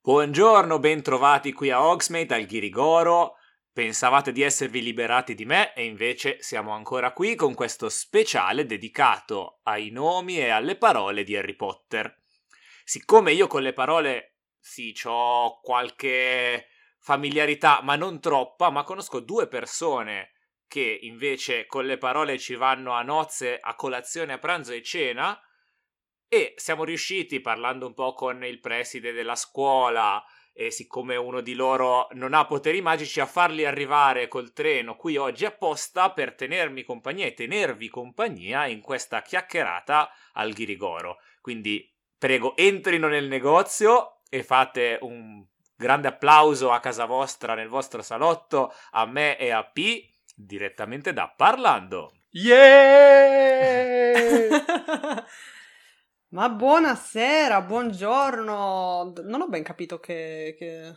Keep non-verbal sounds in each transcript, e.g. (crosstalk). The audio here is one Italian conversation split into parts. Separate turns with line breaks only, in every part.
Buongiorno, bentrovati qui a Hogsmeade al Ghirigoro. Pensavate di esservi liberati di me e invece siamo ancora qui con questo speciale dedicato ai nomi e alle parole di Harry Potter. Siccome io con le parole sì, ho qualche familiarità, ma non troppa, ma conosco due persone che invece con le parole ci vanno a nozze, a colazione, a pranzo e cena, e siamo riusciti, parlando un po' con il preside della scuola, e siccome uno di loro non ha poteri magici, a farli arrivare col treno qui oggi apposta per tenermi compagnia e tenervi compagnia in questa chiacchierata al Ghirigoro. Quindi prego, entrino nel negozio e fate un grande applauso a casa vostra, nel vostro salotto, a me e a P, direttamente da Parlando.
Yeah! (laughs) Ma buonasera, buongiorno. Non ho ben capito che, che...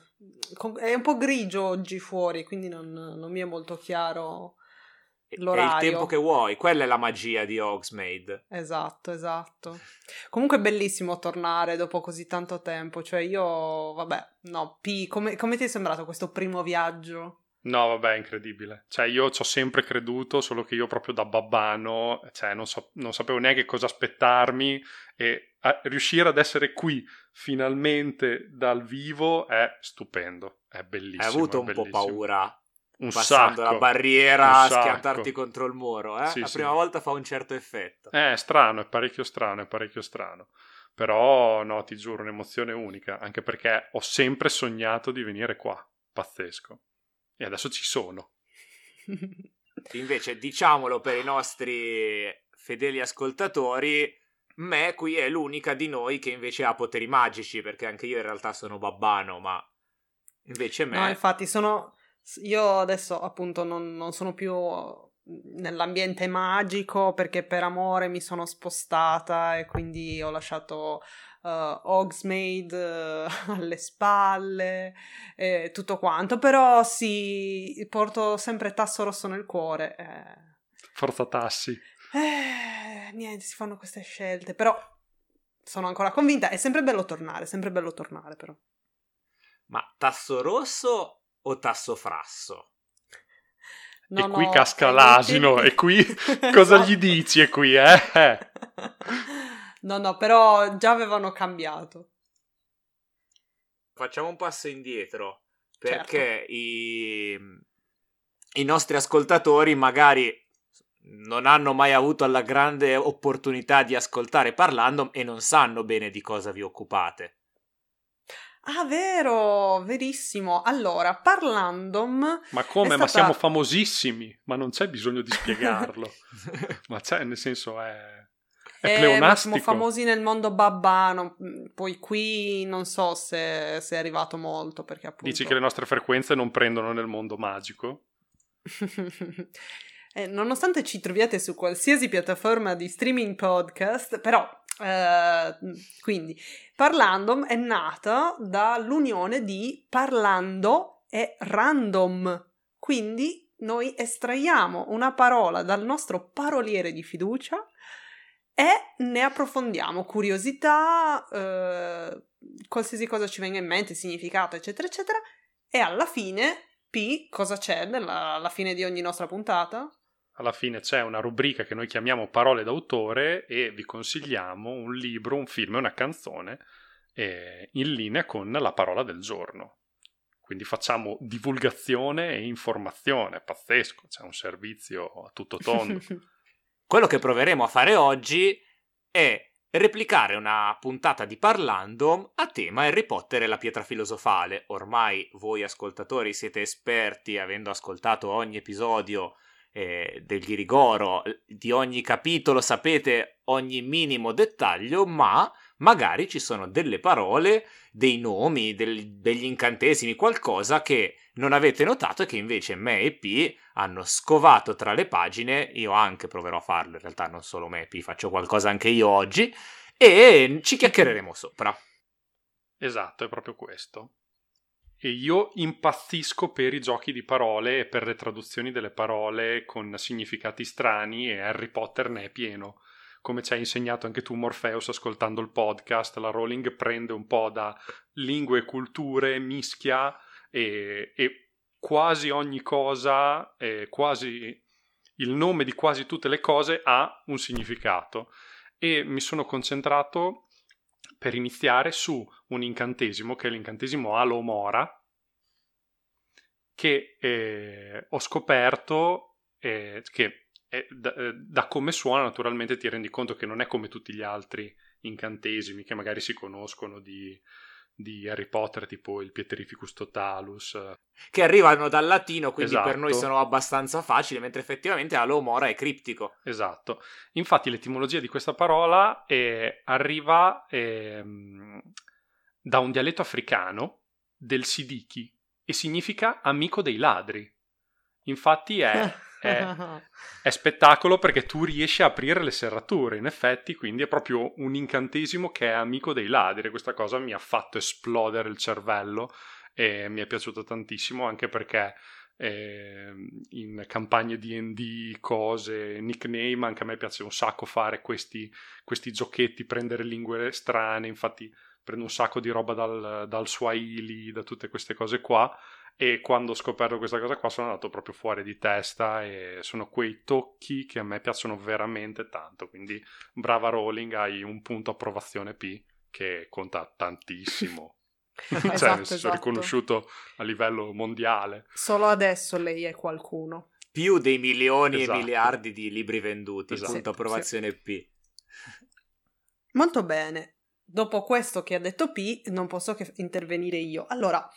È un po' grigio oggi fuori, quindi non, non, mi è molto chiaro l'orario.
È il tempo che vuoi, quella è la magia di Hogsmeade.
Esatto, esatto. Comunque è bellissimo tornare dopo così tanto tempo. Cioè io, vabbè, no, P, come, come ti è sembrato questo primo viaggio?
No, vabbè, è incredibile. Cioè, io ci ho sempre creduto, solo che io proprio da babbano, cioè, non, so, non sapevo neanche cosa aspettarmi e riuscire ad essere qui finalmente dal vivo è stupendo, è bellissimo.
Hai avuto un po' paura
un
passando
sacco,
la barriera a schiantarti contro il muro, eh?
Sì,
la
sì.
prima volta fa un certo effetto.
Eh, è strano, è parecchio strano, è parecchio strano. Però, no, ti giuro, un'emozione unica, anche perché ho sempre sognato di venire qua, pazzesco. E adesso ci sono. (laughs)
Invece, diciamolo per i nostri fedeli ascoltatori, me qui è l'unica di noi che invece ha poteri magici, perché anche io in realtà sono babbano, ma invece me...
No, infatti sono... Io adesso appunto non, non sono più nell'ambiente magico perché per amore mi sono spostata e quindi ho lasciato uh, Hogsmeade uh, (laughs) alle spalle e tutto quanto. Però sì porto sempre tasso rosso nel cuore eh.
forza tassi.
Eh, niente si fanno queste scelte però sono ancora convinta. È sempre bello tornare è sempre bello tornare però.
Ma tasso rosso o tasso frasso?
No,
e qui
no,
casca l'asino e qui (laughs) cosa
Esatto.
gli dici e qui eh?
no no però già avevano cambiato
Facciamo un passo indietro,
Certo.
perché i... i nostri ascoltatori magari non hanno mai avuto la grande opportunità di ascoltare parlando e non sanno bene di cosa vi occupate.
Ah, vero, verissimo. Allora, Parlandom
ma come
È
ma
stata-
siamo famosissimi ma non c'è bisogno di spiegarlo (laughs) ma c'è nel senso è è
eh,
pleonastico
siamo famosi nel mondo babbano. mm, Poi qui non so se, se è arrivato molto perché appunto.
dici che le nostre frequenze non prendono nel mondo magico (laughs)
Eh, nonostante ci troviate su qualsiasi piattaforma di streaming podcast, però, eh, quindi, Parlandom è nata dall'unione di parlando e random. Quindi noi estraiamo una parola dal nostro paroliere di fiducia e ne approfondiamo curiosità, eh, qualsiasi cosa ci venga in mente, significato, eccetera, eccetera. E alla fine, P, cosa c'è nella, alla fine di ogni nostra puntata?
Alla fine c'è una rubrica che noi chiamiamo parole d'autore e vi consigliamo un libro, un film e una canzone eh, in linea con la parola del giorno. Quindi facciamo divulgazione e informazione, pazzesco, c'è un servizio a tutto tondo. (laughs)
Quello che proveremo a fare oggi è replicare una puntata di Parlando a tema Harry Potter e la pietra filosofale. Ormai voi ascoltatori siete esperti, avendo ascoltato ogni episodio eh, del Ghirigoro, di ogni capitolo sapete ogni minimo dettaglio, ma magari ci sono delle parole, dei nomi, del- degli incantesimi, qualcosa che non avete notato e che invece me e P hanno scovato tra le pagine, io anche proverò a farlo, in realtà non solo me e P, faccio qualcosa anche io oggi, e ci chiacchiereremo sopra.
Esatto, è proprio questo. E io impazzisco per i giochi di parole e per le traduzioni delle parole con significati strani e Harry Potter ne è pieno. Come ci hai insegnato anche tu, Morpheus, ascoltando il podcast, la Rowling prende un po' da lingue e culture, mischia e, e quasi ogni cosa, eh, quasi il nome di quasi tutte le cose ha un significato. E mi sono concentrato per iniziare su un incantesimo che è l'incantesimo Alomora che eh, ho scoperto eh, che da, eh, da, come suona naturalmente ti rendi conto che non è come tutti gli altri incantesimi che magari si conoscono di, di Harry Potter, tipo il Pietrificus Totalus.
Che arrivano dal latino, quindi esatto. per noi sono abbastanza facili, mentre effettivamente Alomora è criptico.
Esatto. Infatti l'etimologia di questa parola eh, arriva ehm, da un dialetto africano del Sidiki e significa amico dei ladri. Infatti è, (laughs) è, (laughs) è spettacolo perché tu riesci a aprire le serrature, in effetti, quindi è proprio un incantesimo che è amico dei ladri. Questa cosa mi ha fatto esplodere il cervello e mi è piaciuto tantissimo anche perché eh, in campagne D&D, cose, nickname, anche a me piace un sacco fare questi, questi giochetti, prendere lingue strane, infatti prendo un sacco di roba dal, dal Swahili, da tutte queste cose qua e quando ho scoperto questa cosa qua sono andato proprio fuori di testa e sono quei tocchi che a me piacciono veramente tanto, quindi brava Rowling, hai un punto approvazione P che conta tantissimo. (laughs) cioè,
Esatto,
nel senso,
esatto.
riconosciuto a livello mondiale.
Solo adesso lei è qualcuno.
Più dei milioni
Esatto.
e miliardi di libri venduti,
Esatto.
punto
Sì,
approvazione P.
Molto bene. Dopo questo che ha detto P, non posso che intervenire io. Allora,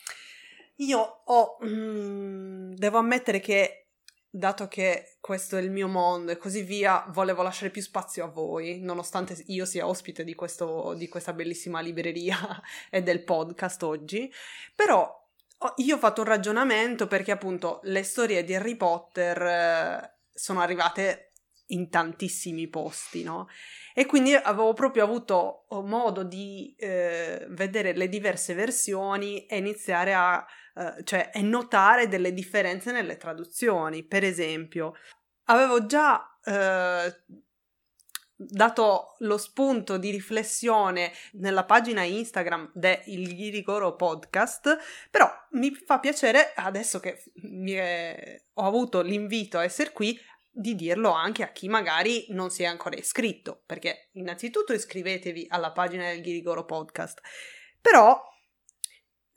io ho. mm, devo ammettere che, dato che questo è il mio mondo e così via, volevo lasciare più spazio a voi, nonostante io sia ospite di, questo, di questa bellissima libreria (laughs) e del podcast oggi. Però io ho fatto un ragionamento perché, appunto, le storie di Harry Potter eh, sono arrivate in tantissimi posti, no? E quindi avevo proprio avuto modo di eh, vedere le diverse versioni e iniziare a, eh, cioè, e notare delle differenze nelle traduzioni. Per esempio, avevo già eh, dato lo spunto di riflessione nella pagina Instagram del Ghirigoro Podcast, però mi fa piacere, adesso che è- ho avuto l'invito a essere qui, di dirlo anche a chi magari non si è ancora iscritto, perché innanzitutto iscrivetevi alla pagina del Ghirigoro Podcast, però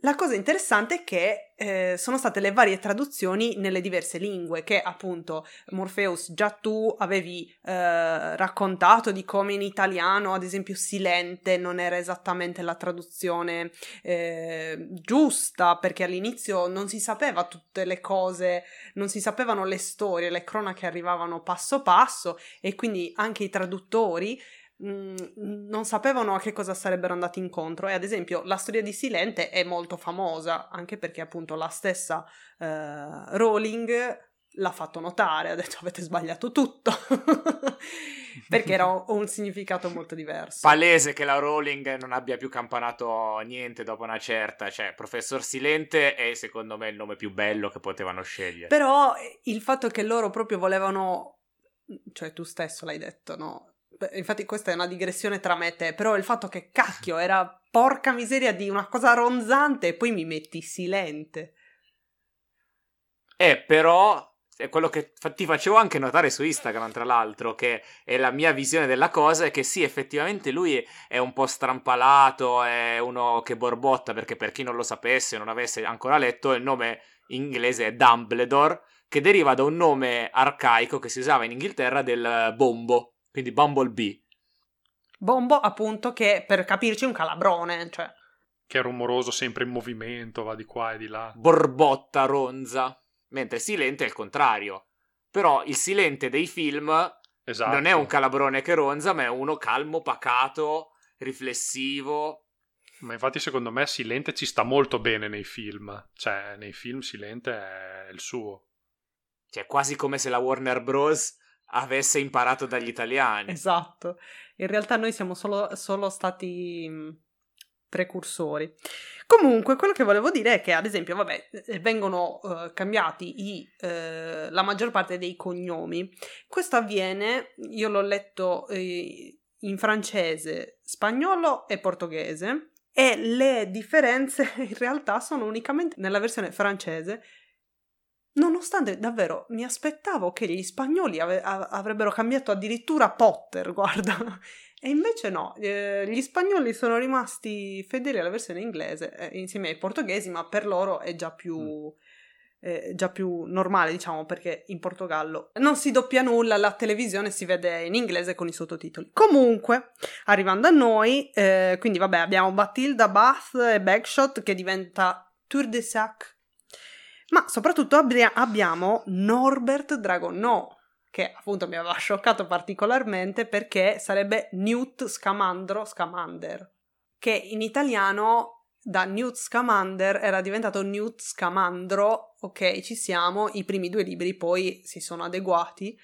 la cosa interessante è che eh, sono state le varie traduzioni nelle diverse lingue, che appunto Morpheus già tu avevi eh, raccontato di come in italiano, ad esempio, silente non era esattamente la traduzione eh, giusta, perché all'inizio non si sapeva tutte le cose, non si sapevano le storie, le cronache arrivavano passo passo e quindi anche i traduttori mh, non sapevano a che cosa sarebbero andati incontro e ad esempio la storia di Silente è molto famosa anche perché appunto la stessa eh, Rowling l'ha fatto notare, ha detto avete sbagliato tutto (laughs) perché era un, un significato molto diverso.
Palese che la Rowling non abbia più campanato niente dopo una certa, cioè Professor Silente è secondo me il nome più bello che potevano scegliere.
Però eh, il fatto che loro proprio volevano, cioè tu stesso l'hai detto, no? Infatti questa è una digressione tra me e te, però il fatto che cacchio era porca miseria di una cosa ronzante e poi mi metti silente.
Eh, però è quello che ti facevo anche notare su Instagram, tra l'altro, che è la mia visione della cosa, è che sì, effettivamente lui è, un po' strampalato, è uno che borbotta, perché per chi non lo sapesse, non avesse ancora letto, il nome inglese è Dumbledore, che deriva da un nome arcaico che si usava in Inghilterra del bombo, quindi Bumblebee.
Bombo appunto che per capirci è un calabrone, cioè
Che è rumoroso, sempre in movimento, va di qua e di là.
borbotta, ronza, mentre Silente è il contrario. Però il Silente dei film
Esatto.
non è un calabrone che ronza, ma è uno calmo, pacato, riflessivo.
Ma infatti secondo me Silente ci sta molto bene nei film. Cioè, nei film Silente è il suo.
Cioè, quasi come se la Warner Bros. Avesse imparato dagli italiani.
esatto. In realtà noi siamo solo, solo stati mh, precursori. Comunque, quello che volevo dire è che, ad esempio, vabbè, eh, vengono uh, cambiati i, uh, la maggior parte dei cognomi. Questo avviene, io l'ho letto uh, in francese, spagnolo e portoghese, e le differenze (laughs) in realtà sono unicamente nella versione francese Nonostante davvero mi aspettavo che gli spagnoli ave- avrebbero cambiato addirittura Potter, (laughs) guarda. E invece no, eh, gli spagnoli sono rimasti fedeli alla versione inglese eh, insieme ai portoghesi, ma per loro è già più, eh, già più normale, diciamo, perché in Portogallo non si doppia nulla, la televisione si vede in inglese con i sottotitoli. Comunque, arrivando a noi, eh, quindi vabbè, abbiamo Batilda, Bath e Backshot che diventa Tour de Sac ma soprattutto abbia- abbiamo Norbert Dragonò, che appunto mi aveva (laughs) scioccato particolarmente perché sarebbe Newt Scamandro Scamander, che in italiano da Newt Scamander era diventato Newt Scamandro, ok, ci siamo, i primi due libri poi si sono adeguati.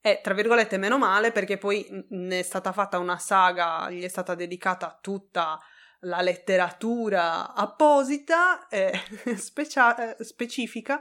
E tra virgolette meno male perché poi ne è stata fatta una saga, gli è stata dedicata tutta la letteratura apposita, eh, (laughs) specia- specifica,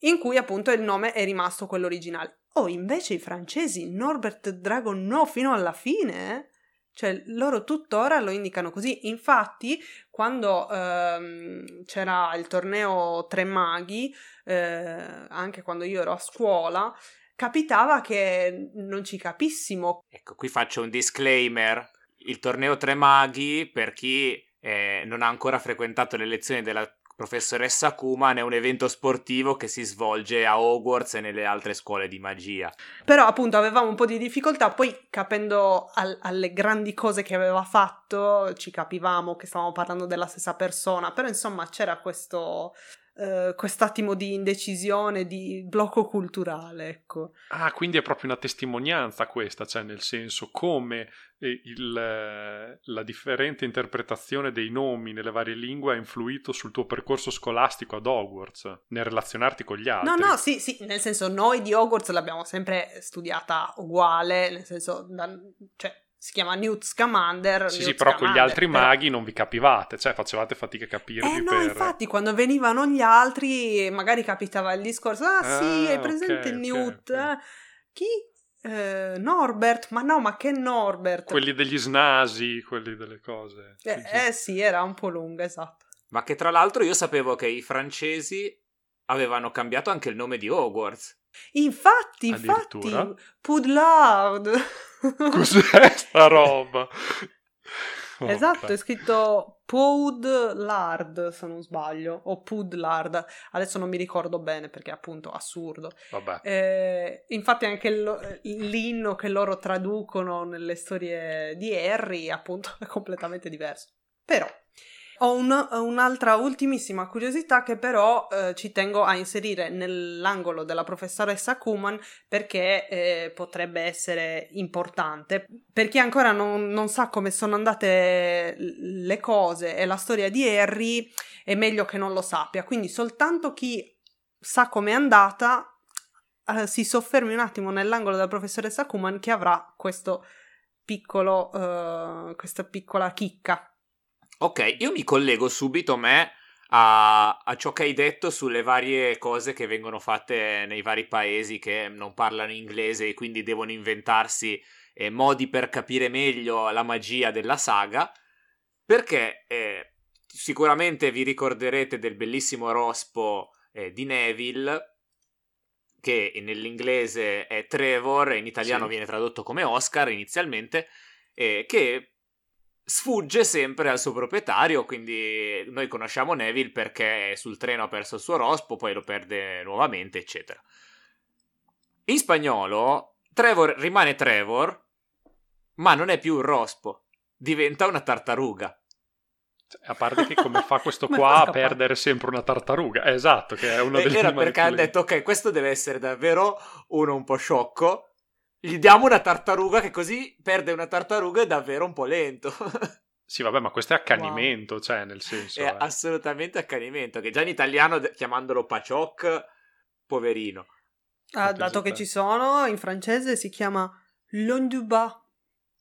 in cui appunto il nome è rimasto quello originale. Oh, invece i francesi, Norbert Dragon no fino alla fine, eh? cioè loro tuttora lo indicano così. Infatti, quando ehm, c'era il torneo Tre Maghi, eh, anche quando io ero a scuola, capitava che non ci capissimo.
Ecco, qui faccio un disclaimer il torneo Tre Maghi, per chi eh, non ha ancora frequentato le lezioni della professoressa Kuman, è un evento sportivo che si svolge a Hogwarts e nelle altre scuole di magia.
Però appunto avevamo un po' di difficoltà, poi capendo al- alle grandi cose che aveva fatto ci capivamo che stavamo parlando della stessa persona, però insomma c'era questo Uh, quest'attimo di indecisione, di blocco culturale, ecco.
Ah, quindi è proprio una testimonianza questa, cioè nel senso come eh, il, la differente interpretazione dei nomi nelle varie lingue ha influito sul tuo percorso scolastico ad Hogwarts, nel relazionarti con gli altri.
No, no, sì, sì, nel senso noi di Hogwarts l'abbiamo sempre studiata uguale, nel senso, da, cioè si chiama Newt Scamander.
Sì,
Newt
sì, però
Scamander,
con gli altri
però...
maghi non vi capivate, cioè facevate fatica a capirvi.
Eh no,
per...
infatti, quando venivano gli altri, magari capitava il discorso: Ah, ah sì, hai presente
okay,
Newt?
Okay,
okay. Chi? Eh, Norbert? Ma no, ma che Norbert?
Quelli degli snasi, quelli delle cose.
Eh, eh sì, era un po' lunga, esatto.
Ma che tra l'altro io sapevo che i francesi avevano cambiato anche il nome di Hogwarts.
Infatti, infatti, Pudlard. (laughs)
Cos'è sta roba?
Oh, esatto, è scritto Pudlard se non sbaglio, o Pudlard, adesso non mi ricordo bene perché è appunto assurdo. Eh, infatti anche lo, l'inno che loro traducono nelle storie di Harry appunto (laughs) è completamente diverso. Però ho un, un'altra ultimissima curiosità che però eh, ci tengo a inserire nell'angolo della professoressa Kuman perché eh, potrebbe essere importante. Per chi ancora non, non, sa come sono andate le cose e la storia di Harry, è meglio che non lo sappia. Quindi soltanto chi sa com'è andata eh, si soffermi un attimo nell'angolo della professoressa Kuman che avrà questo piccolo, uh, questa piccola chicca.
Ok, io mi collego subito me a, a, ciò che hai detto sulle varie cose che vengono fatte nei vari paesi che non parlano inglese e quindi devono inventarsi eh, modi per capire meglio la magia della saga, perché eh, sicuramente vi ricorderete del bellissimo rospo eh, di Neville, che nell'inglese è Trevor, in italiano sì. viene tradotto come Oscar inizialmente, eh, che sfugge sempre al suo proprietario, quindi noi conosciamo Neville perché sul treno ha perso il suo rospo, poi lo perde nuovamente, eccetera. In spagnolo Trevor rimane Trevor, ma non è più un rospo, diventa una tartaruga.
Cioè, a parte che come fa (laughs) questo qua a perdere sempre una tartaruga, esatto, che è una delle
Era perché hanno detto ok, questo deve essere davvero uno un po' sciocco gli diamo una tartaruga che così perde una tartaruga è davvero un po' lento. (laughs)
sì, vabbè, ma questo è accanimento, wow. cioè, nel senso...
È eh. assolutamente accanimento, che già in italiano chiamandolo Pacioc, poverino.
Ah, dato che ci sono, in francese si chiama L'Onduba.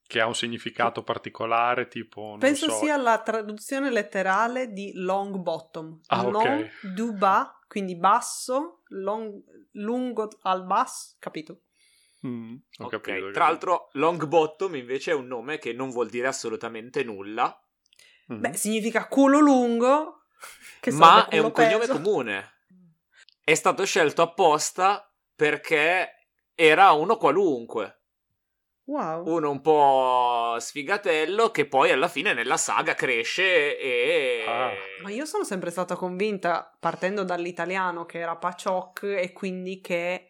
che ha un significato particolare, tipo... Non
Penso
so.
sia la traduzione letterale di long bottom.
Ah, ok.
Non du bas, quindi basso, long- lungo al basso, capito?
Mm, ho
Ok,
capito,
Tra l'altro, Longbottom invece è un nome che non vuol dire assolutamente nulla,
Mm.
Beh, significa culo lungo, (laughs) che
ma è un
culo
cognome
peso.
comune. È stato scelto apposta perché era uno qualunque,
Wow.
uno un po' sfigatello che poi alla fine nella saga cresce e...
Ah.
Ma io sono sempre stata convinta, partendo dall'italiano, che era Paciok e quindi che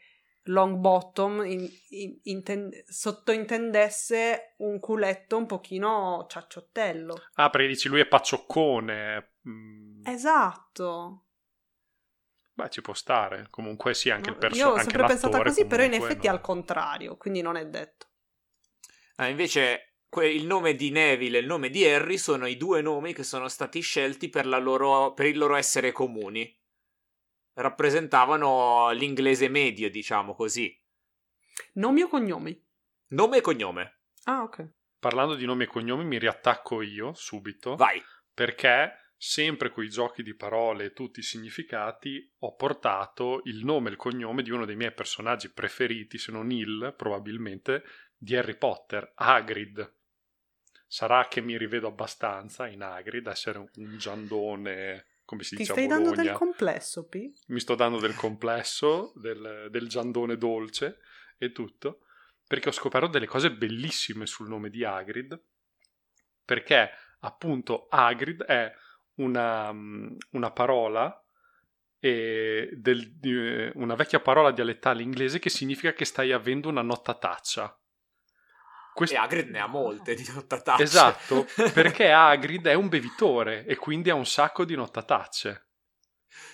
long bottom in- in- inten- sottointendesse un culetto un pochino ciacciottello.
Ah, perché dici lui è paccioccone. Mm.
Esatto.
Beh, ci può stare. Comunque sì, anche
No,
il personaggio.
Io ho sempre pensata così, però in effetti
no.
al contrario, quindi non è detto.
Ah, invece que- il nome di Neville e il nome di Harry sono i due nomi che sono stati scelti per, la loro- per il loro essere comuni. Rappresentavano l'inglese medio, diciamo così.
Nomi o cognomi?
Nome e cognome.
Ah, ok.
Parlando di nomi e cognomi, mi riattacco io subito.
Vai.
Perché sempre con i giochi di parole e tutti i significati ho portato il nome e il cognome di uno dei miei personaggi preferiti, se non il, probabilmente, di Harry Potter, Hagrid. Sarà che mi rivedo abbastanza in Hagrid, essere un- un giandone, come si
Ti
dice
stai
a
dando del complesso, P?
mi sto dando del complesso, del, del giandone dolce e tutto, perché ho scoperto delle cose bellissime sul nome di Hagrid, perché appunto Hagrid è una, mm, una parola, del- eh, una vecchia parola dialettale inglese che significa che stai avendo una nottataccia. Quest-
E Hagrid ne ha molte di nottatacce.
Esatto, (laughs) perché Hagrid è un bevitore e quindi ha un sacco di nottatacce.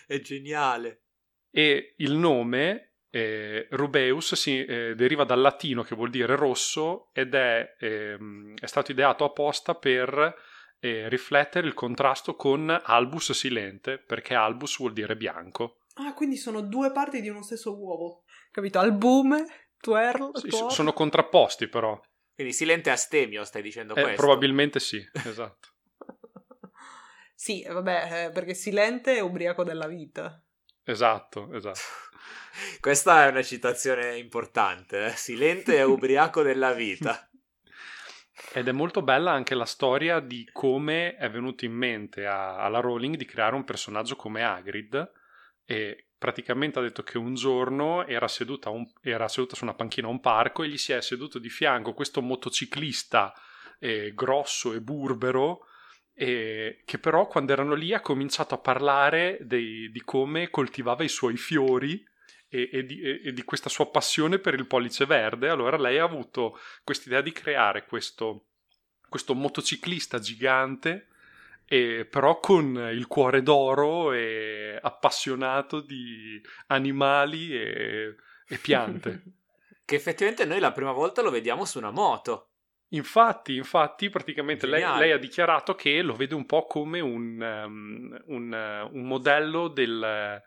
È geniale.
e il nome eh, Rubeus si, eh, deriva dal latino che vuol dire rosso ed è, ehm, è stato ideato apposta per eh, riflettere il contrasto con albus silente perché albus vuol dire bianco
Ah, quindi sono due parti di uno stesso uovo. Capito? Albume, twirl,
Sì, sono contrapposti però
Quindi Silente Astemio, stai dicendo
Eh,
questo?
probabilmente sì esatto (laughs)
Sì, vabbè, eh, perché Silente è ubriaco della vita.
esatto esatto (laughs)
Questa è una citazione importante. eh. Silente è ubriaco della vita. (laughs)
Ed è molto bella anche la storia di come è venuto in mente a- alla Rowling di creare un personaggio come Hagrid e praticamente ha detto che un giorno era seduta, un- era seduta su una panchina a un parco e gli si è seduto di fianco questo motociclista eh, grosso e burbero e che però quando erano lì ha cominciato a parlare dei- di come coltivava i suoi fiori e, e di, e di questa sua passione per il pollice verde. Allora lei ha avuto quest'idea di creare questo, questo motociclista gigante, e però con il cuore d'oro e appassionato di animali e, e piante. (laughs)
Che effettivamente noi la prima volta lo vediamo su una moto.
Infatti, infatti, praticamente lei, lei ha dichiarato che lo vede un po' come un, um, un, un modello del,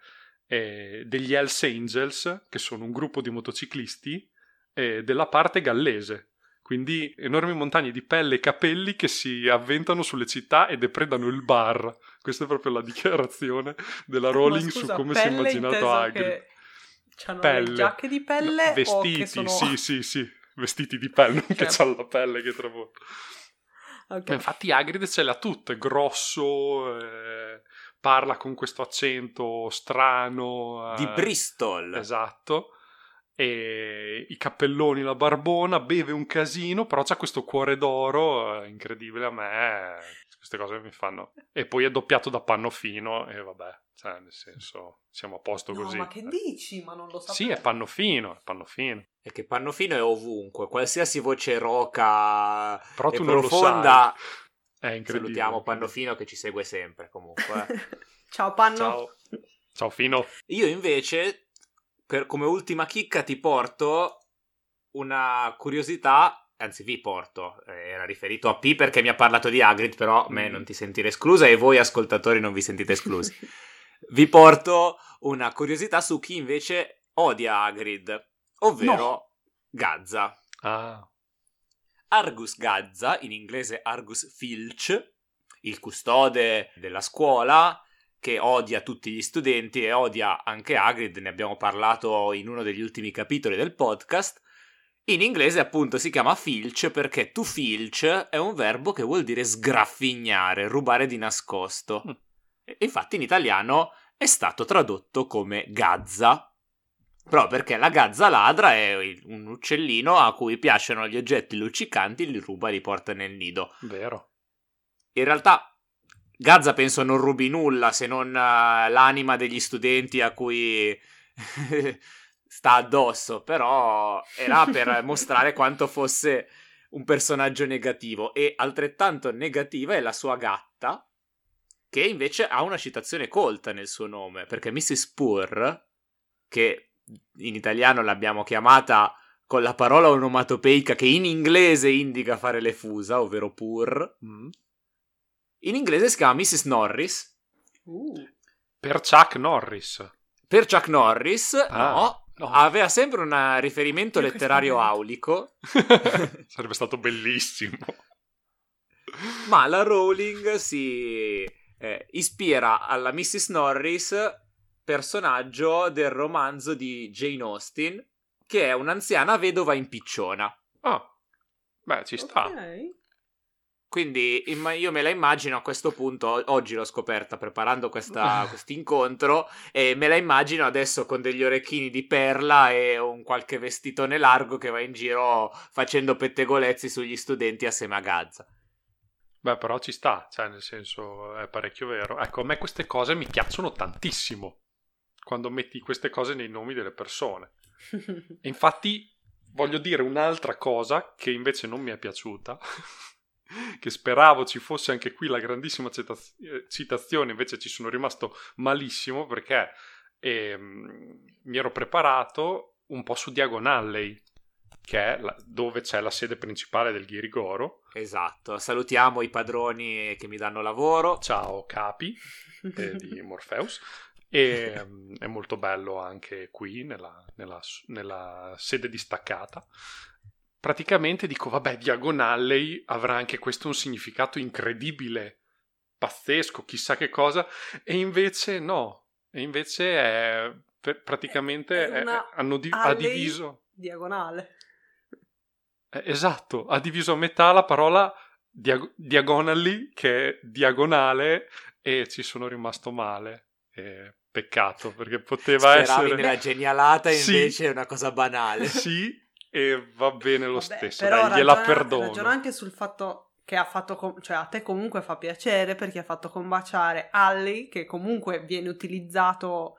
eh, degli Hells Angels, che sono un gruppo di motociclisti eh, della parte gallese. Quindi enormi montagne di pelle e capelli che si avventano sulle città e depredano il bar. Questa è proprio la (laughs) dichiarazione della Rowling
scusa,
su come si è immaginato Hagrid.
che C'hanno
Pelle.
le giacche di pelle
No,
o
vestiti,
che sono...
sì, (laughs) sì, sì, vestiti di pelle, non che
Certo.
c'ha la pelle che travolta.
Ok.
Ma infatti Hagrid ce l'ha tutte, grosso, eh, parla con questo accento strano.
Di
eh,
Bristol.
Esatto. E i cappelloni, la barbona, beve un casino, però c'ha questo cuore d'oro eh, incredibile a me. Queste cose mi fanno. E poi è doppiato da Pannofino e vabbè, cioè nel senso siamo a posto
No,
così.
ma che dici? Ma non lo sapevo.
Sì, è Pannofino, è Pannofino.
E che Pannofino è ovunque. Qualsiasi voce roca
Però
e
tu non lo
profonda.
È incredibile.
Salutiamo Pannofino che ci segue sempre comunque. eh. (laughs)
Ciao Panno.
Ciao. Ciao Fino.
Io invece, per, come ultima chicca, ti porto una curiosità. Anzi, vi porto. eh, Era riferito a P perché mi ha parlato di Hagrid, però a me
Mm.
non ti sentire esclusa e voi ascoltatori non vi sentite esclusi. (laughs) vi porto una curiosità su chi invece odia Hagrid, ovvero
No.
Gazza.
Ah,
Argus Gazza, in inglese Argus Filch, il custode della scuola, che odia tutti gli studenti e odia anche Hagrid, ne abbiamo parlato in uno degli ultimi capitoli del podcast. In inglese appunto si chiama filch perché to filch è un verbo che vuol dire sgraffignare, rubare di nascosto. Mm. Infatti in italiano è stato tradotto come gazza. Proprio perché la gazza ladra è un uccellino a cui piacciono gli oggetti luccicanti, li ruba e li porta nel nido.
Vero.
In realtà Gazza penso non rubi nulla se non uh, l'anima degli studenti a cui (laughs) sta addosso, però era per (laughs) mostrare quanto fosse un personaggio negativo e altrettanto negativa è la sua gatta che invece ha una citazione colta nel suo nome, perché Mrs. Purr, che in italiano l'abbiamo chiamata con la parola onomatopeica che in inglese indica fare le fusa, ovvero pur. In inglese si chiama Mrs. Norris.
Uh. Per Chuck Norris.
Per Chuck Norris, ah. no, No. Aveva sempre un riferimento Io letterario aulico. (laughs)
Sarebbe stato bellissimo. (laughs)
Ma la Rowling si eh, ispira alla Mrs. Norris, personaggio del romanzo di Jane Austen, che è un'anziana vedova impicciona.
Ah, beh, ci sta. Okay.
Quindi io me la immagino a questo punto, oggi l'ho scoperta preparando (laughs) questo incontro e me la immagino adesso con degli orecchini di perla e un qualche vestitone largo che va in giro facendo pettegolezzi sugli studenti assieme a Gazza.
Beh, però ci sta, cioè nel senso è parecchio vero. Ecco, a me queste cose mi piacciono tantissimo quando metti queste cose nei nomi delle persone. (laughs) Infatti voglio dire un'altra cosa che invece non mi è piaciuta, che speravo ci fosse anche qui la grandissima citazione, invece ci sono rimasto malissimo perché eh, mi ero preparato un po' su Diagon Alley che è la, dove c'è la sede principale del Ghirigoro.
Esatto, salutiamo i padroni che mi danno lavoro.
Ciao capi eh, (laughs) di Morpheus. E um, è molto bello anche qui nella, nella, nella, sede distaccata. Praticamente dico, vabbè, Diagonalley avrà anche questo un significato incredibile, pazzesco, chissà che cosa, e invece no, e invece è praticamente è, hanno di- ha diviso
diagonale
eh, esatto, ha diviso a metà la parola diag- diagonally, che è diagonale, e ci sono rimasto male. Eh, peccato, perché poteva
Speravi
essere...
nella genialata, invece sì, è una cosa banale.
Sì, e va bene lo Vabbè, stesso, però dai, gliela perdono.
Ragiono anche sul fatto che ha fatto, com- cioè a te comunque fa piacere perché ha fatto combaciare Alley, che comunque viene utilizzato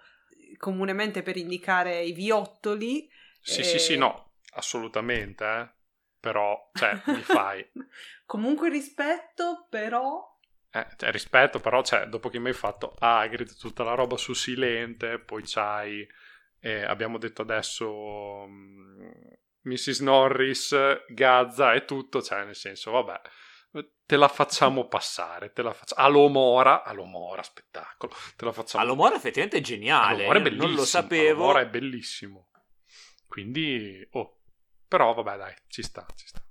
comunemente per indicare i viottoli.
Sì, e... sì, sì, no, assolutamente, eh però, cioè, mi (laughs) fai.
Comunque rispetto, però...
Eh, cioè, rispetto, però, cioè, dopo che mi hai fatto Hagrid, tutta la roba su Silente, poi c'hai, eh, abbiamo detto adesso, um, Mrs. Norris, Gazza e tutto, cioè, nel senso, vabbè, te la facciamo passare, te la facciamo... Alomora, Alomora, spettacolo, te la facciamo...
Alomora effettivamente è geniale, Alomora è bellissimo, non lo sapevo.
Alomora è bellissimo. Quindi, oh, però vabbè, dai, ci sta, ci sta.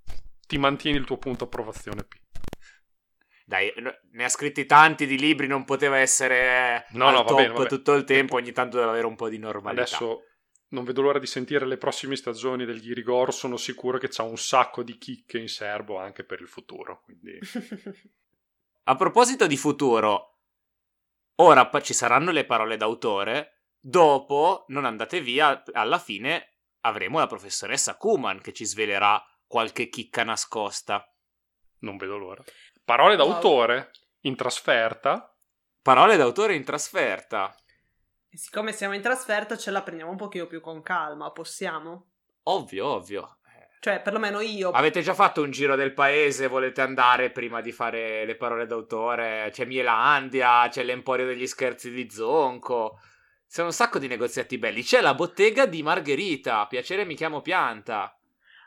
Ti mantieni il tuo punto approvazione P.
Dai, ne ha scritti tanti di libri, non poteva essere no, no, va bene, va tutto il tempo, ogni tanto deve avere un po' di normalità.
Adesso non vedo l'ora di sentire le prossime stagioni del Ghirigor, sono sicuro che c'ha un sacco di chicche in serbo anche per il futuro, quindi... (laughs)
A proposito di futuro, ora ci saranno le parole d'autore, dopo non andate via, alla fine avremo la professoressa Kuman che ci svelerà qualche chicca nascosta.
Non vedo l'ora. Parole d'autore in trasferta.
Parole d'autore in trasferta.
Siccome siamo in trasferta ce la prendiamo un pochino più con calma, possiamo?
Ovvio, ovvio.
Cioè, perlomeno io.
Avete già fatto un giro del paese? Volete andare prima di fare le parole d'autore? C'è Mielandia, c'è l'Emporio degli scherzi di Zonco. Sono un sacco di negozietti belli. C'è la bottega di Margherita. Piacere, mi chiamo Pianta.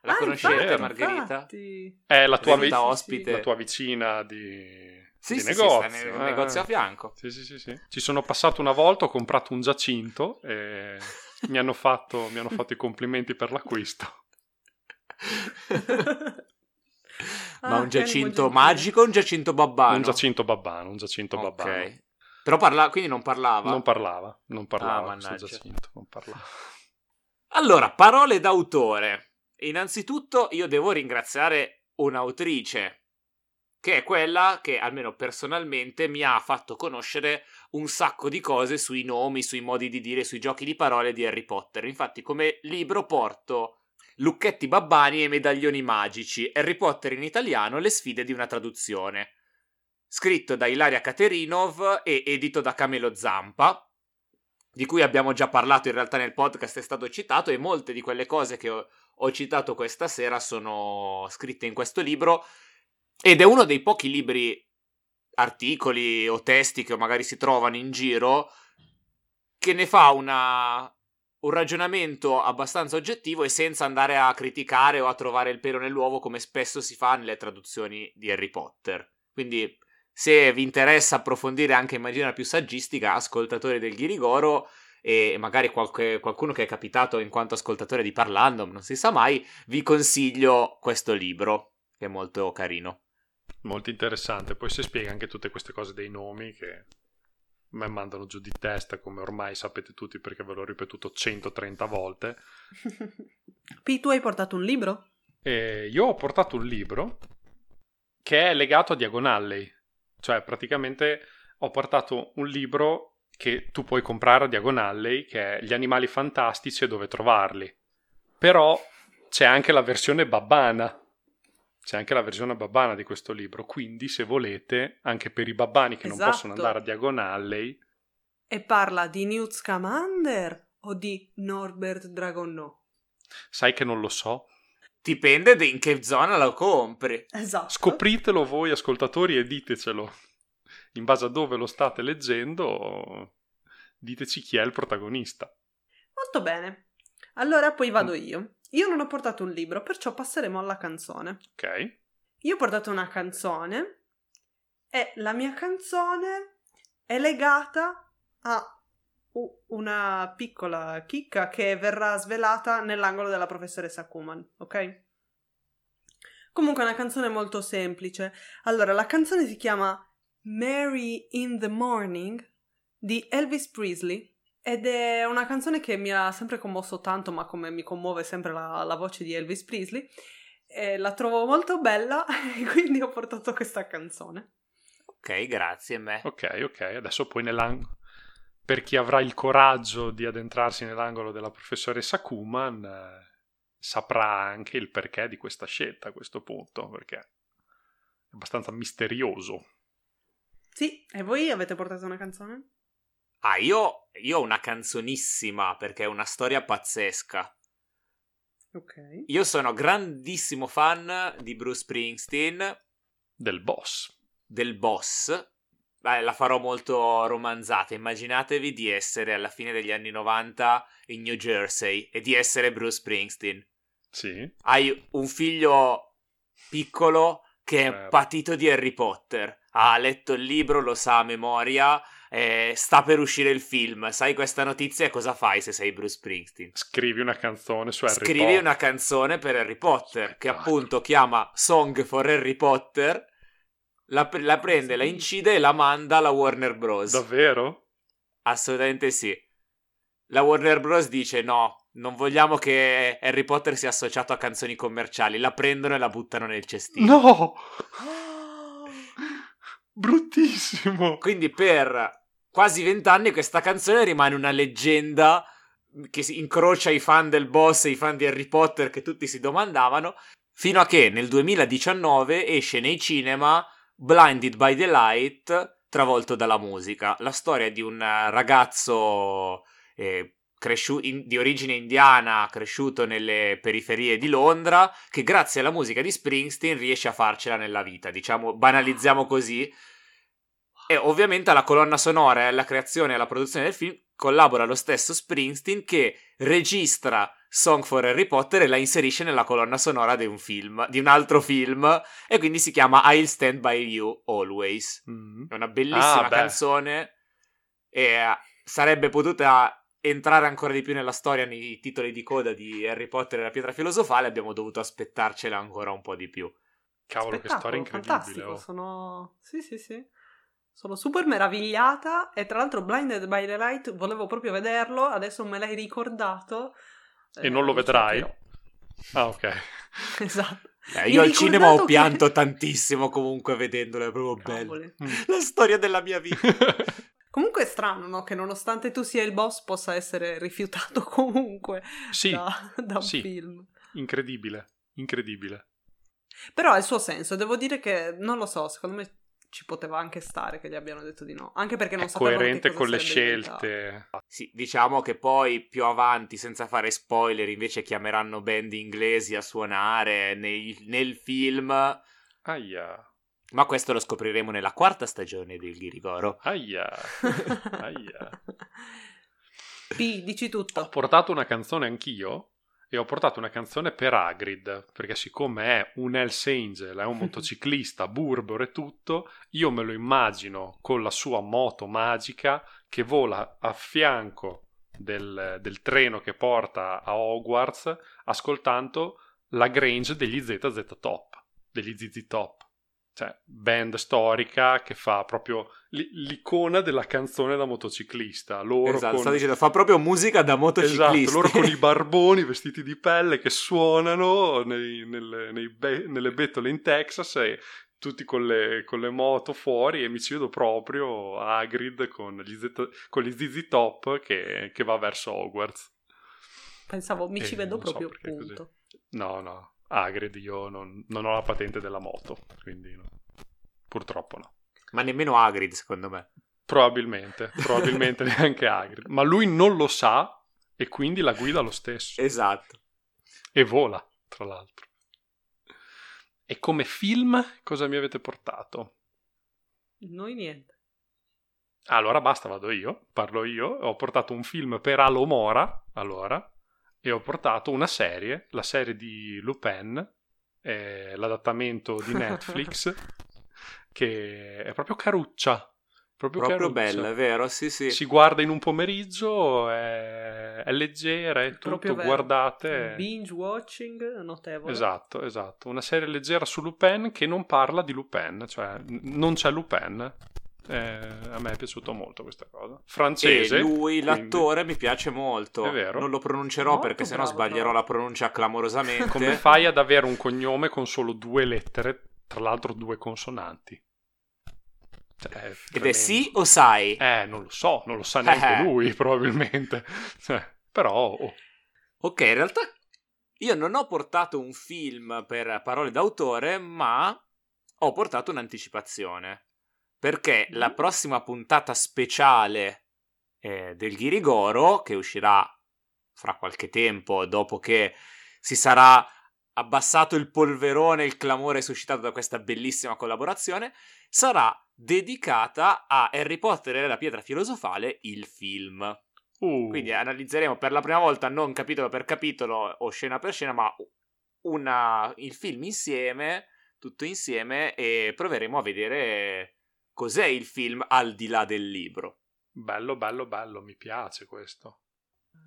La ah, conoscete, infatti, Margherita?
Infatti. È la tua, vi- ospite. la tua vicina di,
sì,
di
sì,
negozio.
Sì, nel eh. negozio a fianco.
Sì, sì, sì, sì. Ci sono passato una volta, ho comprato un Giacinto e mi, hanno fatto, mi hanno fatto i complimenti per l'acquisto. (laughs)
Ma
Ah,
un
che
Giacinto magico o un Giacinto babbano?
Un Giacinto babbano, un Giacinto
Ok.
babbano.
Però parla... quindi non parlava?
Non parlava, non parlava
Ah.
Giacinto, non parlava.
Allora, parole d'autore. Innanzitutto io devo ringraziare un'autrice, che è quella che, almeno personalmente, mi ha fatto conoscere un sacco di cose sui nomi, sui modi di dire, sui giochi di parole di Harry Potter. Infatti, come libro porto Lucchetti Babbani e Medaglioni Magici, Harry Potter in italiano, le sfide di una traduzione. Scritto da Ilaria Katerinov e edito da Camelo Zampa, di cui abbiamo già parlato in realtà nel podcast, è stato citato e molte di quelle cose che ho, ho citato questa sera sono scritte in questo libro ed è uno dei pochi libri, articoli o testi che magari si trovano in giro che ne fa una, un ragionamento abbastanza oggettivo e senza andare a criticare o a trovare il pelo nell'uovo come spesso si fa nelle traduzioni di Harry Potter. Quindi se vi interessa approfondire anche in maniera più saggistica, ascoltatori del Ghirigoro e magari qualche- qualcuno che è capitato in quanto ascoltatore di Parlando, non si sa mai, vi consiglio questo libro, che è molto carino.
Molto interessante. Poi si spiega anche tutte queste cose dei nomi che mi mandano giù di testa, come ormai sapete tutti perché ve l'ho ripetuto 130 volte. (laughs)
P, tu hai portato un libro?
E io ho portato un libro che è legato a Diagon Alley. Cioè, praticamente ho portato un libro che tu puoi comprare a Diagon Alley, che è Gli animali fantastici e dove trovarli. Però c'è anche la versione babbana. C'è anche la versione babbana di questo libro. Quindi, se volete, anche per i babbani che non
Esatto.
possono andare a Diagon Alley,
E parla di Newt Scamander o di Norbert Dragonneau?
sai che non lo so.
Dipende di in che zona lo compri.
Esatto.
Scopritelo voi, ascoltatori, e ditecelo. In base a dove lo state leggendo, diteci chi è il protagonista.
Molto bene. Allora poi vado io. Io non ho portato un libro, perciò passeremo alla canzone.
Ok?
Io ho portato una canzone e la mia canzone è legata a una piccola chicca che verrà svelata nell'angolo della professoressa Kuman, ok? Comunque è una canzone molto semplice. Allora, la canzone si chiama Mary in the Morning di Elvis Presley ed è una canzone che mi ha sempre commosso tanto, ma come mi commuove sempre la, la voce di Elvis Presley. E la trovo molto bella (laughs) e quindi ho portato questa canzone.
Ok, grazie me.
Ok, ok. Adesso poi nell'angolo. Per chi avrà il coraggio di addentrarsi nell'angolo della professoressa Kuman, eh, saprà anche il perché di questa scelta a questo punto, perché è abbastanza misterioso.
Sì, e voi avete portato una canzone?
Ah, io, io ho una canzonissima perché è una storia pazzesca.
Ok.
Io sono grandissimo fan di Bruce Springsteen,
Del boss.
del boss. Beh, la farò molto romanzata. Immaginatevi di essere alla fine degli anni 90 in New Jersey e di essere Bruce Springsteen.
Sì.
Hai un figlio piccolo che è
Certo.
patito di Harry Potter. Ha letto il libro, lo sa a memoria. Eh, sta per uscire il film. Sai questa notizia e cosa fai se sei Bruce Springsteen?
Scrivi una canzone su Harry
Scrivi
Potter.
una canzone per Harry Potter che appunto chiama Song for Harry Potter. La, la prende, la incide e la manda alla Warner Bros.
Davvero?
Assolutamente sì. La Warner Bros. dice no, non vogliamo che Harry Potter sia associato a canzoni commerciali. La prendono e la buttano nel cestino.
No! (gasps) Bruttissimo!
Quindi per quasi vent'anni questa canzone rimane una leggenda che si incrocia i fan del boss e i fan di Harry Potter che tutti si domandavano, fino a che nel 2019 esce nei cinema Blinded by the Light, travolto dalla musica. La storia di un ragazzo eh, cresciu- in- di origine indiana, cresciuto nelle periferie di Londra, che grazie alla musica di Springsteen riesce a farcela nella vita. Diciamo, banalizziamo così. E ovviamente alla colonna sonora e alla creazione e alla produzione del film collabora lo stesso Springsteen che registra Song for Harry Potter e la inserisce nella colonna sonora di un film, di un altro film, e quindi si chiama I'll Stand By You Always.
Mm.
È una bellissima
Ah,
canzone e eh, sarebbe potuta entrare ancora di più nella storia nei titoli di coda di Harry Potter e la pietra filosofale, abbiamo dovuto aspettarcela ancora un po' di più.
Cavolo, che storia
Spettacolo,
incredibile.
fantastico.
oh.
Sono... Sì, sì, sì. Sono super meravigliata e tra l'altro Blinded by the Light volevo proprio vederlo, adesso me l'hai ricordato.
E non lo
mi
vedrai? Ah, ok. (laughs)
Esatto.
Eh, io al cinema ho
ricordato che-
pianto tantissimo comunque vedendolo, è proprio bello.
Mm.
La storia della mia vita. (laughs)
Comunque è strano, no? Che nonostante tu sia il boss possa essere rifiutato (laughs) comunque
sì,
da, da un
sì.
film.
incredibile, incredibile.
Però ha il suo senso, devo dire che non lo so, secondo me ci poteva anche stare che gli abbiano detto di no, anche perché non
È
sapevano che
coerente con le
sarebbe diventato.
scelte.
Sì, diciamo che poi più avanti, senza fare spoiler, invece chiameranno band inglesi a suonare nei- nel film.
Aia,
Ma questo lo scopriremo nella quarta stagione del Ghirigoro.
aia, (laughs) aia.
P, dici
Ho
tutto.
portato una canzone anch'io e ho portato una canzone per Hagrid, perché siccome è un Hells Angel, è un (laughs) motociclista, burbero e tutto, io me lo immagino con la sua moto magica che vola a fianco del, del treno che porta a Hogwarts, ascoltando la Grange degli ZZ Top, degli ZZ Top. Cioè, band storica che fa proprio l'i- l'icona della canzone da motociclista. Loro
Esatto,
con...
dicendo, fa proprio musica da motociclisti.
Esatto, loro con i (laughs) barboni vestiti di pelle che suonano nei- nelle, nei be- nelle bettole in Texas e tutti con le, con le moto fuori e mi ci vedo proprio Hagrid con gli, Z- con gli ZZ Top che, che va verso Hogwarts.
Pensavo, mi ci
Eh,
vedo
so
proprio,
perché è così.
punto.
No, no, Hagrid io non, non ho la patente della moto, quindi no. purtroppo no.
Ma nemmeno Hagrid, secondo me.
Probabilmente, probabilmente (laughs) neanche Hagrid. Ma lui non lo sa e quindi la guida lo stesso.
Esatto.
E vola, tra l'altro. E come film cosa mi avete portato?
Noi niente.
Allora basta, vado io, parlo io. Ho portato un film per Alomora, allora, e ho portato una serie, la serie di Lupin, eh, l'adattamento di (laughs) Netflix, che è proprio caruccia. Proprio,
Proprio
caruccia.
bella, è vero? Sì, sì.
Si guarda in un pomeriggio, è, è leggera, è
Proprio
tutto, guardate.
Binge watching notevole.
Esatto, esatto. Una serie leggera su Lupin che non parla di Lupin, cioè n- non c'è Lupin. Eh, a me è piaciuto molto questa cosa. Francese.
E lui,
quindi-
l'attore, mi piace molto.
È vero.
Non lo pronuncerò
Molto
perché sennò
bravo,
sbaglierò
bravo.
la pronuncia clamorosamente.
Come fai ad avere un cognome con solo due lettere, tra l'altro due consonanti? Cioè, è
Ed è sì o sai?
Eh, non lo so, non lo sa neanche (laughs)
Eh.
lui, probabilmente. Cioè, però, oh,
Ok, in realtà io non ho portato un film per parole d'autore, ma ho portato un'anticipazione. Perché la prossima puntata speciale eh, del Ghirigoro, che uscirà fra qualche tempo, dopo che si sarà abbassato il polverone, il clamore suscitato da questa bellissima collaborazione, sarà dedicata a Harry Potter e la pietra filosofale, il film.
uh,
Quindi analizzeremo per la prima volta non capitolo per capitolo o scena per scena, ma una- il film insieme, tutto insieme, e proveremo a vedere cos'è il film al di là del libro.
bello, bello, bello, mi piace questo.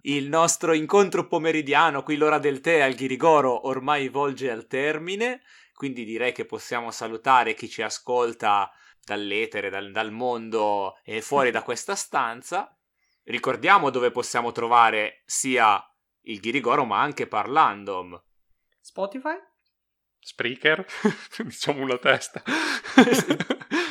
Il nostro incontro pomeridiano, qui l'ora del tè al Ghirigoro, ormai volge al termine, quindi direi che possiamo salutare chi ci ascolta dall'etere, dal, dal mondo e fuori da questa stanza. Ricordiamo dove possiamo trovare sia il Ghirigoro ma anche Parlandom.
Spotify?
Spreaker? (laughs) diciamo una testa. (laughs)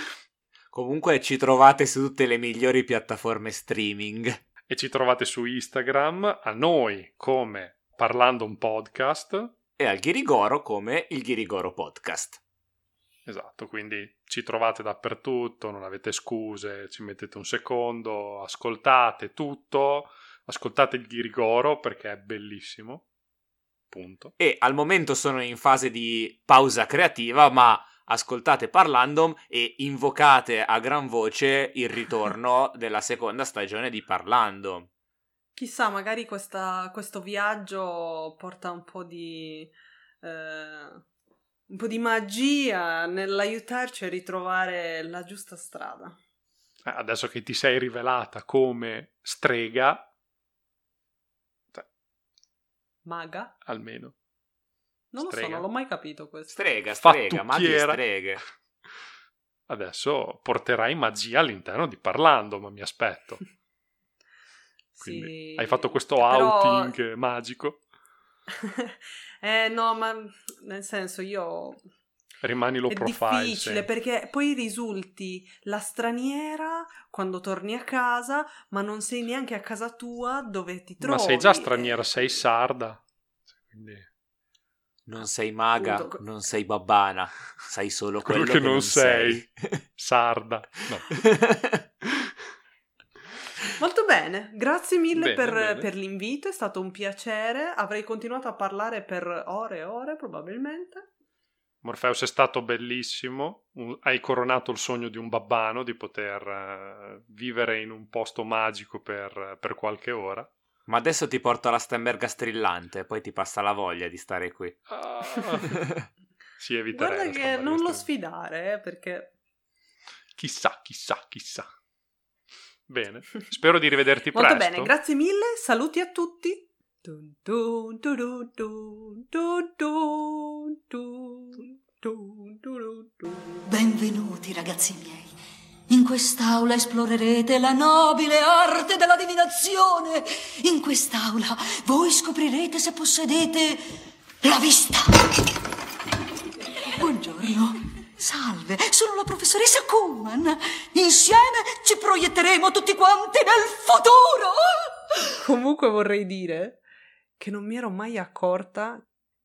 Comunque ci trovate su tutte le migliori piattaforme streaming.
e ci trovate su Instagram a noi come Parlando un podcast.
E al Ghirigoro come il Ghirigoro Podcast.
Esatto, quindi ci trovate dappertutto, non avete scuse, ci mettete un secondo, ascoltate tutto, ascoltate il Ghirigoro perché è bellissimo. Punto.
E al momento sono in fase di pausa creativa, ma ascoltate Parlandom e invocate a gran voce il ritorno (laughs) della seconda stagione di Parlandom.
Chissà, magari questa- questo viaggio porta un po' di. eh, un po' di magia nell'aiutarci a ritrovare la giusta strada.
Eh, Adesso che ti sei rivelata come strega,
Maga?
almeno.
Non lo so,
Strega.
non l'ho mai capito questo.
Strega, strega,
Fattucchiera.
streghe. (laughs)
Adesso porterai magia all'interno di Parlando, ma mi aspetto. (laughs) Quindi
Sì,
hai fatto questo
però-
outing magico, (laughs)
eh no, ma nel senso io...
rimani low
È
profile.
difficile
sempre.
perché poi risulti la straniera quando torni a casa, ma non sei neanche a casa tua dove ti trovi.
Ma sei già straniera, sei sarda. Quindi...
Non sei maga,
Appunto.
non sei babbana, sai solo
Quello
quello,
che non sei. Sarda. No. (laughs)
Molto bene, grazie mille
Bene,
per,
bene.
per l'invito, è stato un piacere. Avrei continuato a parlare per ore e ore probabilmente.
Morpheus è stato bellissimo, un- hai coronato il sogno di un babbano di poter eh, vivere in un posto magico per, per qualche ora.
Ma adesso ti porto la Stemberga strillante, poi ti passa la voglia di stare qui.
Ah. si eviterà.
Guarda che non lo sfidare, perché...
Chissà, chissà, chissà. Bene, spero di rivederti
Molto
presto.
bene, grazie mille, saluti a tutti. Dun dun dun dun dun dun dun.
Benvenuti ragazzi miei. In quest'aula esplorerete la nobile arte della divinazione. In quest'aula voi scoprirete se possedete la vista. Buongiorno. Salve, sono la professoressa Kuhlman. Insieme ci proietteremo tutti quanti nel futuro.
Comunque vorrei dire che non mi ero mai accorta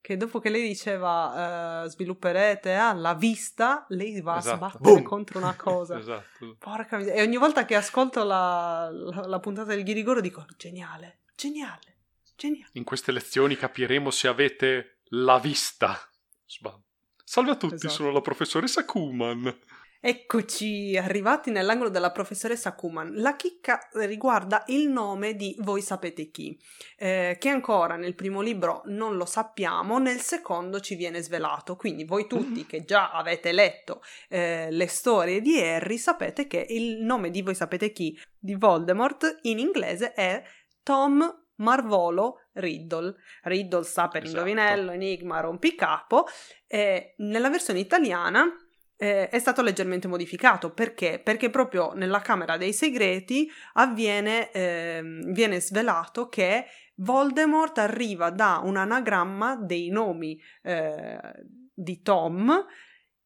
che dopo che lei diceva eh, svilupperete ah, la vista, lei va
Esatto.
a sbattere
Boom!
contro una cosa. (laughs)
Esatto.
Porca miseria. E ogni volta che ascolto la, la- la puntata del Ghirigoro dico geniale, geniale, geniale.
In queste lezioni capiremo se avete la vista. Sba- Salve a tutti,
Esatto.
sono la professoressa Kuhlman.
Eccoci arrivati nell'angolo della professoressa Kuman. La chicca riguarda il nome di Voi sapete chi, eh, che ancora nel primo libro non lo sappiamo, nel secondo ci viene svelato. Quindi voi tutti che già avete letto eh, le storie di Harry sapete che il nome di Voi sapete chi di Voldemort in inglese è Tom Marvolo Riddle. Riddle sta per
Esatto.
indovinello, enigma, rompicapo. E nella versione italiana eh, è stato leggermente modificato perché? Perché proprio nella Camera dei Segreti avviene, ehm, viene svelato che Voldemort arriva da un anagramma dei nomi eh, di Tom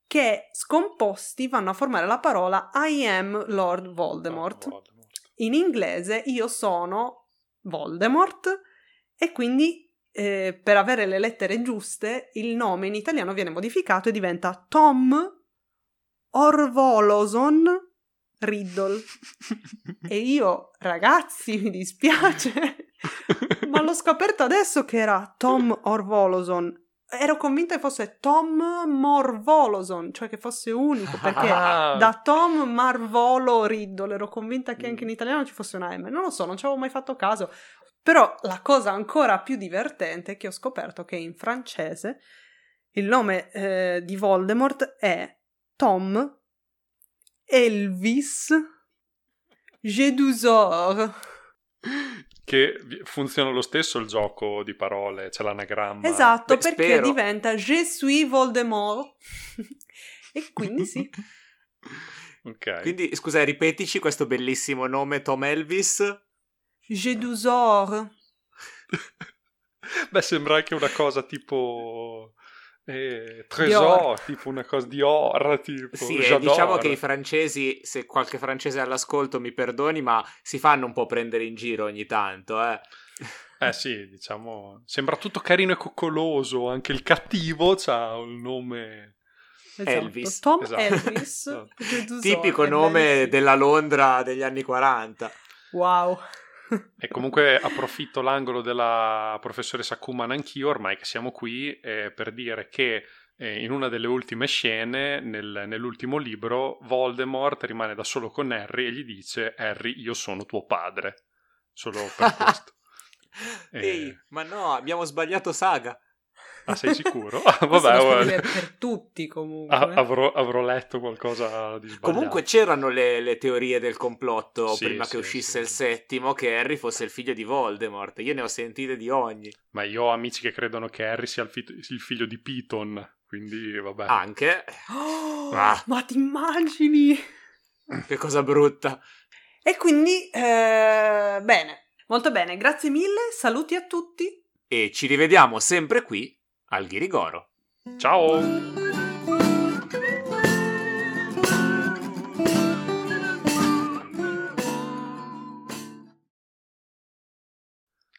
che scomposti vanno a formare la parola I am Lord Voldemort.
Voldemort.
In inglese io sono Voldemort e quindi eh, per avere le lettere giuste il nome in italiano viene modificato e diventa Tom Orvoloson Riddle. (laughs) E io, ragazzi, mi dispiace, (laughs) ma l'ho scoperto adesso che era Tom Orvoloson. Ero convinta che fosse Tom Morvoloson, cioè che fosse unico, perché
Ah.
da Tom Marvolo Riddle ero convinta che anche in italiano ci fosse una M. Non lo so, non ci avevo mai fatto caso. Però la cosa ancora più divertente è che ho scoperto che in francese il nome eh, di Voldemort è Tom Elvis Jedusor.
Che funziona lo stesso il gioco di parole, c'è l'anagramma.
Esatto,
Beh,
perché
spero.
diventa Je suis Voldemort. (laughs) e quindi sì. (laughs)
Ok.
Quindi, scusa, ripetici questo bellissimo nome Tom Elvis.
Jedusor. (laughs)
Beh, sembra anche una cosa tipo... Eh, tresor, tipo una cosa di or, tipo...
Sì, diciamo che i francesi, se qualche francese è all'ascolto mi perdoni, ma si fanno un po' prendere in giro ogni tanto, eh.
Eh sì, diciamo... Sembra tutto carino e coccoloso, anche il cattivo ha un nome...
Esatto.
Elvis.
Tom
Esatto.
Elvis. (laughs)
Esatto.
Tipico nome
bellissimo.
della Londra degli anni 40.
Wow.
E comunque approfitto l'angolo della professoressa Kuman anch'io, ormai che siamo qui, eh, per dire che eh, in una delle ultime scene, nel- nell'ultimo libro, Voldemort rimane da solo con Harry e gli dice Harry, io sono tuo padre. Solo per (laughs) questo. Eh.
Ehi, ma no, abbiamo sbagliato saga.
Ah, sei sicuro? (laughs) Ah, vabbè,
scrive per tutti comunque.
Ah, avrò, avrò letto qualcosa di sbagliato.
Comunque c'erano le, le teorie del complotto
Sì,
prima
sì,
che uscisse
sì.
il settimo che Harry fosse il figlio di Voldemort. Io ne ho sentite di ogni.
Ma io ho amici che credono che Harry sia il, fi- il figlio di Piton, quindi vabbè.
Anche.
Oh,
Ah.
Ma ti immagini?
Che cosa brutta.
E quindi, eh, bene, molto bene, grazie mille, saluti a tutti.
E ci rivediamo sempre qui al Ghirigoro.
Ciao!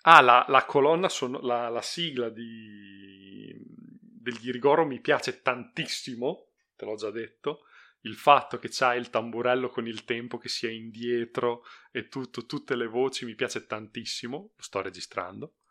Ah, la, la colonna, son- la, la sigla di, del Ghirigoro mi piace tantissimo, te l'ho già detto. Il fatto che c'ha il tamburello con il tempo che sia indietro e tutto, tutte le voci mi piace tantissimo. Lo sto registrando.